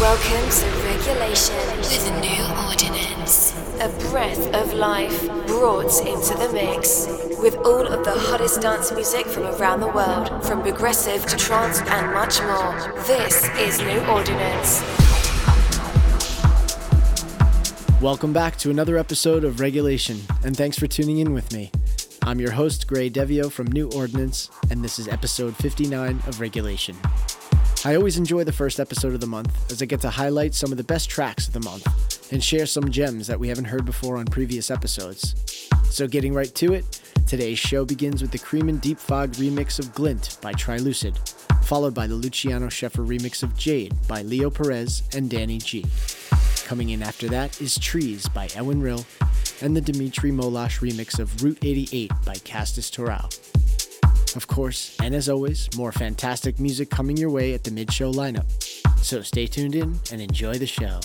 Welcome to Regulation with a New Ordinance. A breath of life brought into the mix. With all of the hottest dance music from around the world, from progressive to trance and much more. This is New Ordinance. Welcome back to another episode of Regulation, and thanks for tuning in with me. I'm your host, Gray Devio from New Ordinance, and this is episode 59 of Regulation. I always enjoy the first episode of the month as I get to highlight some of the best tracks of the month and share some gems that we haven't heard before on previous episodes. So, getting right to it, today's show begins with the Cream and Deep Fog remix of Glint by Trilucid, followed by the Luciano Scheffer remix of Jade by Leo Perez and Danny G. Coming in after that is Trees by Ewan Rill and the Dmitry Molosh remix of Route 88 by Kastis Torrau. Of course, and as always, more fantastic music coming your way at the mid show lineup. So stay tuned in and enjoy the show.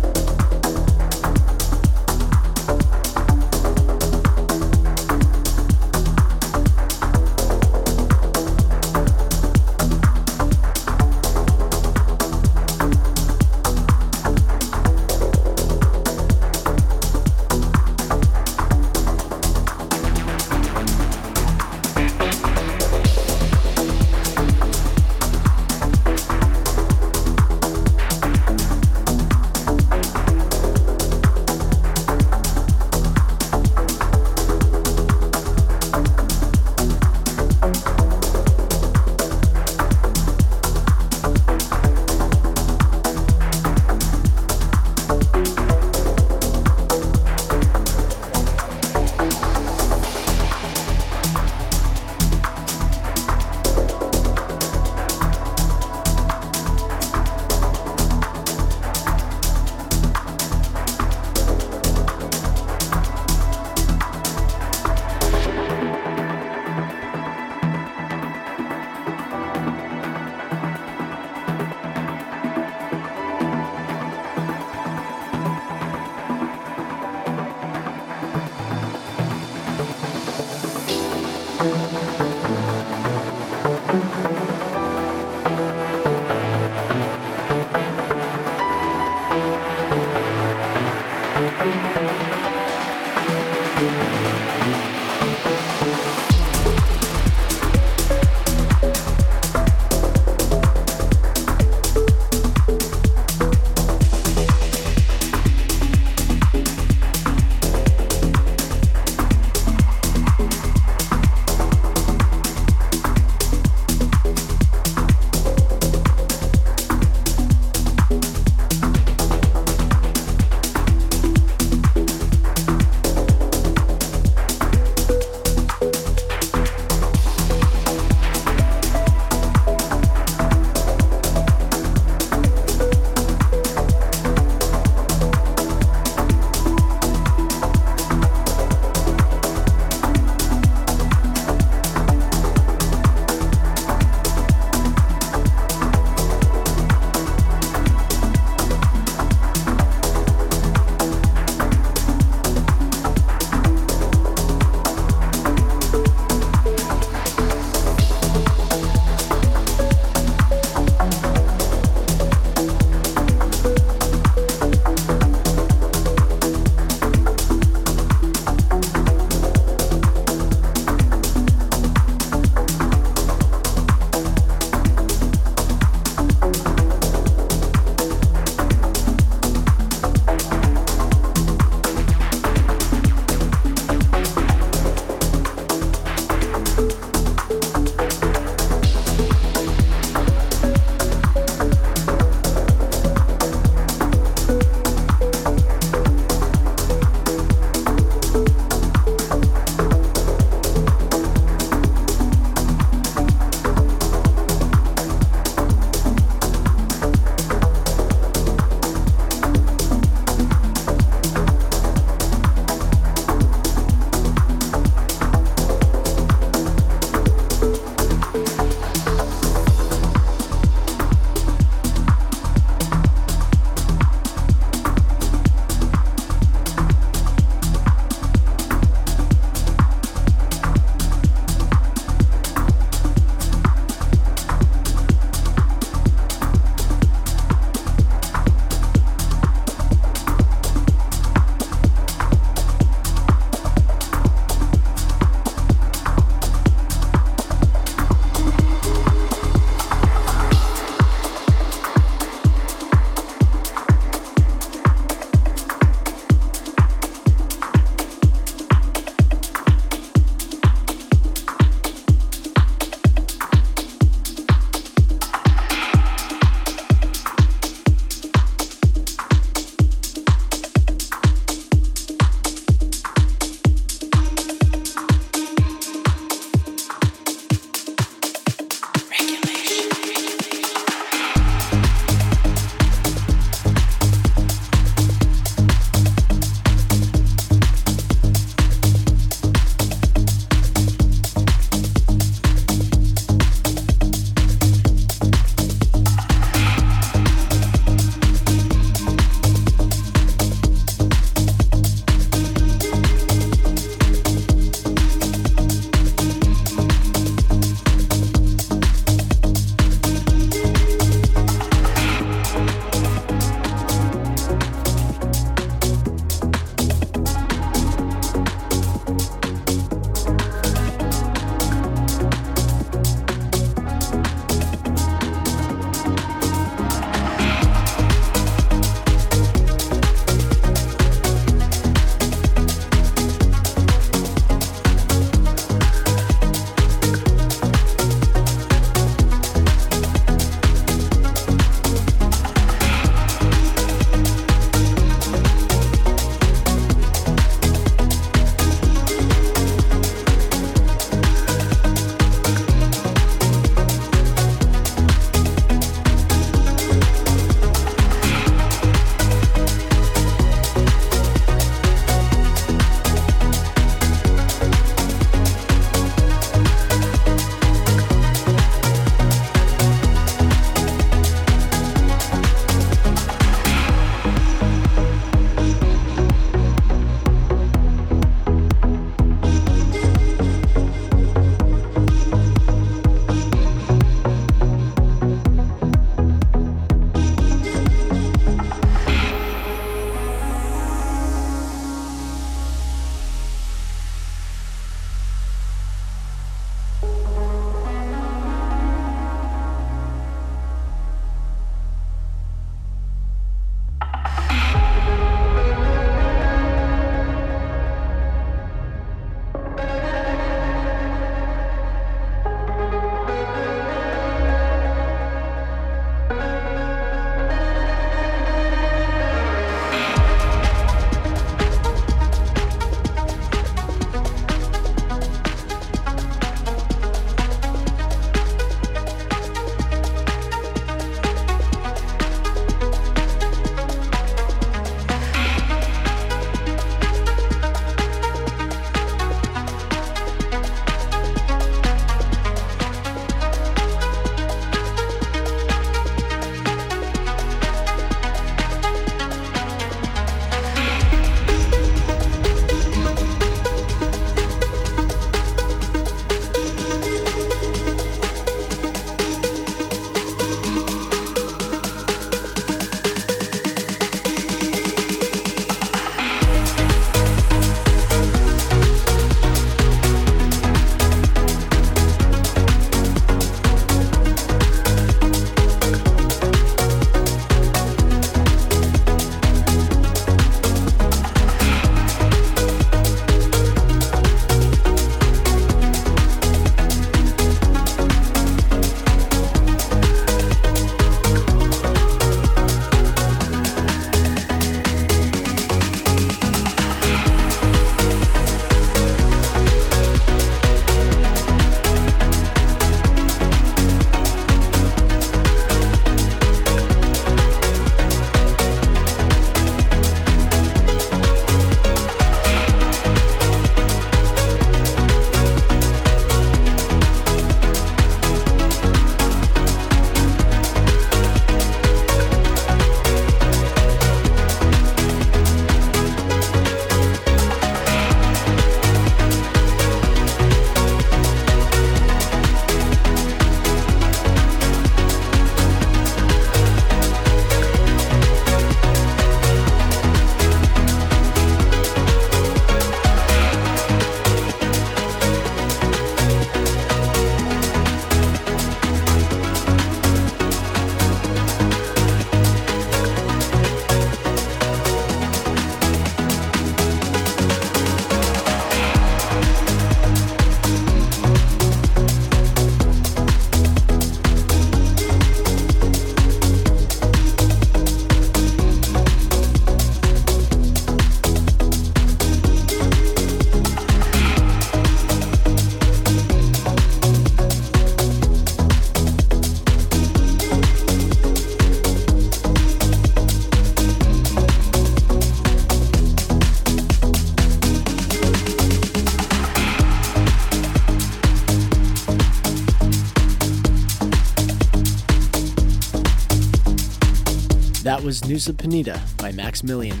That was Nusa Penida by Maximilian.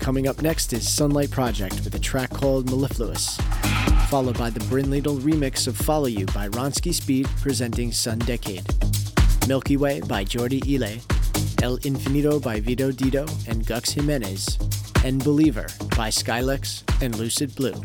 Coming up next is Sunlight Project with a track called Mellifluous, followed by the Bryn Lidl remix of Follow You by Ronski Speed presenting Sun Decade, Milky Way by Jordi Ile, El Infinito by Vito Dito and Gux Jimenez, and Believer by Skylex and Lucid Blue.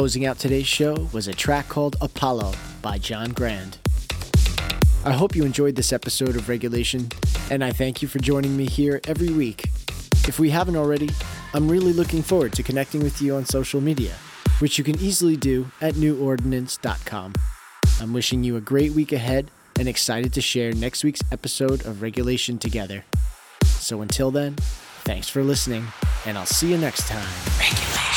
Closing out today's show was a track called Apollo by John Grand. I hope you enjoyed this episode of Regulation, and I thank you for joining me here every week. If we haven't already, I'm really looking forward to connecting with you on social media, which you can easily do at newordinance.com. I'm wishing you a great week ahead and excited to share next week's episode of Regulation together. So until then, thanks for listening, and I'll see you next time.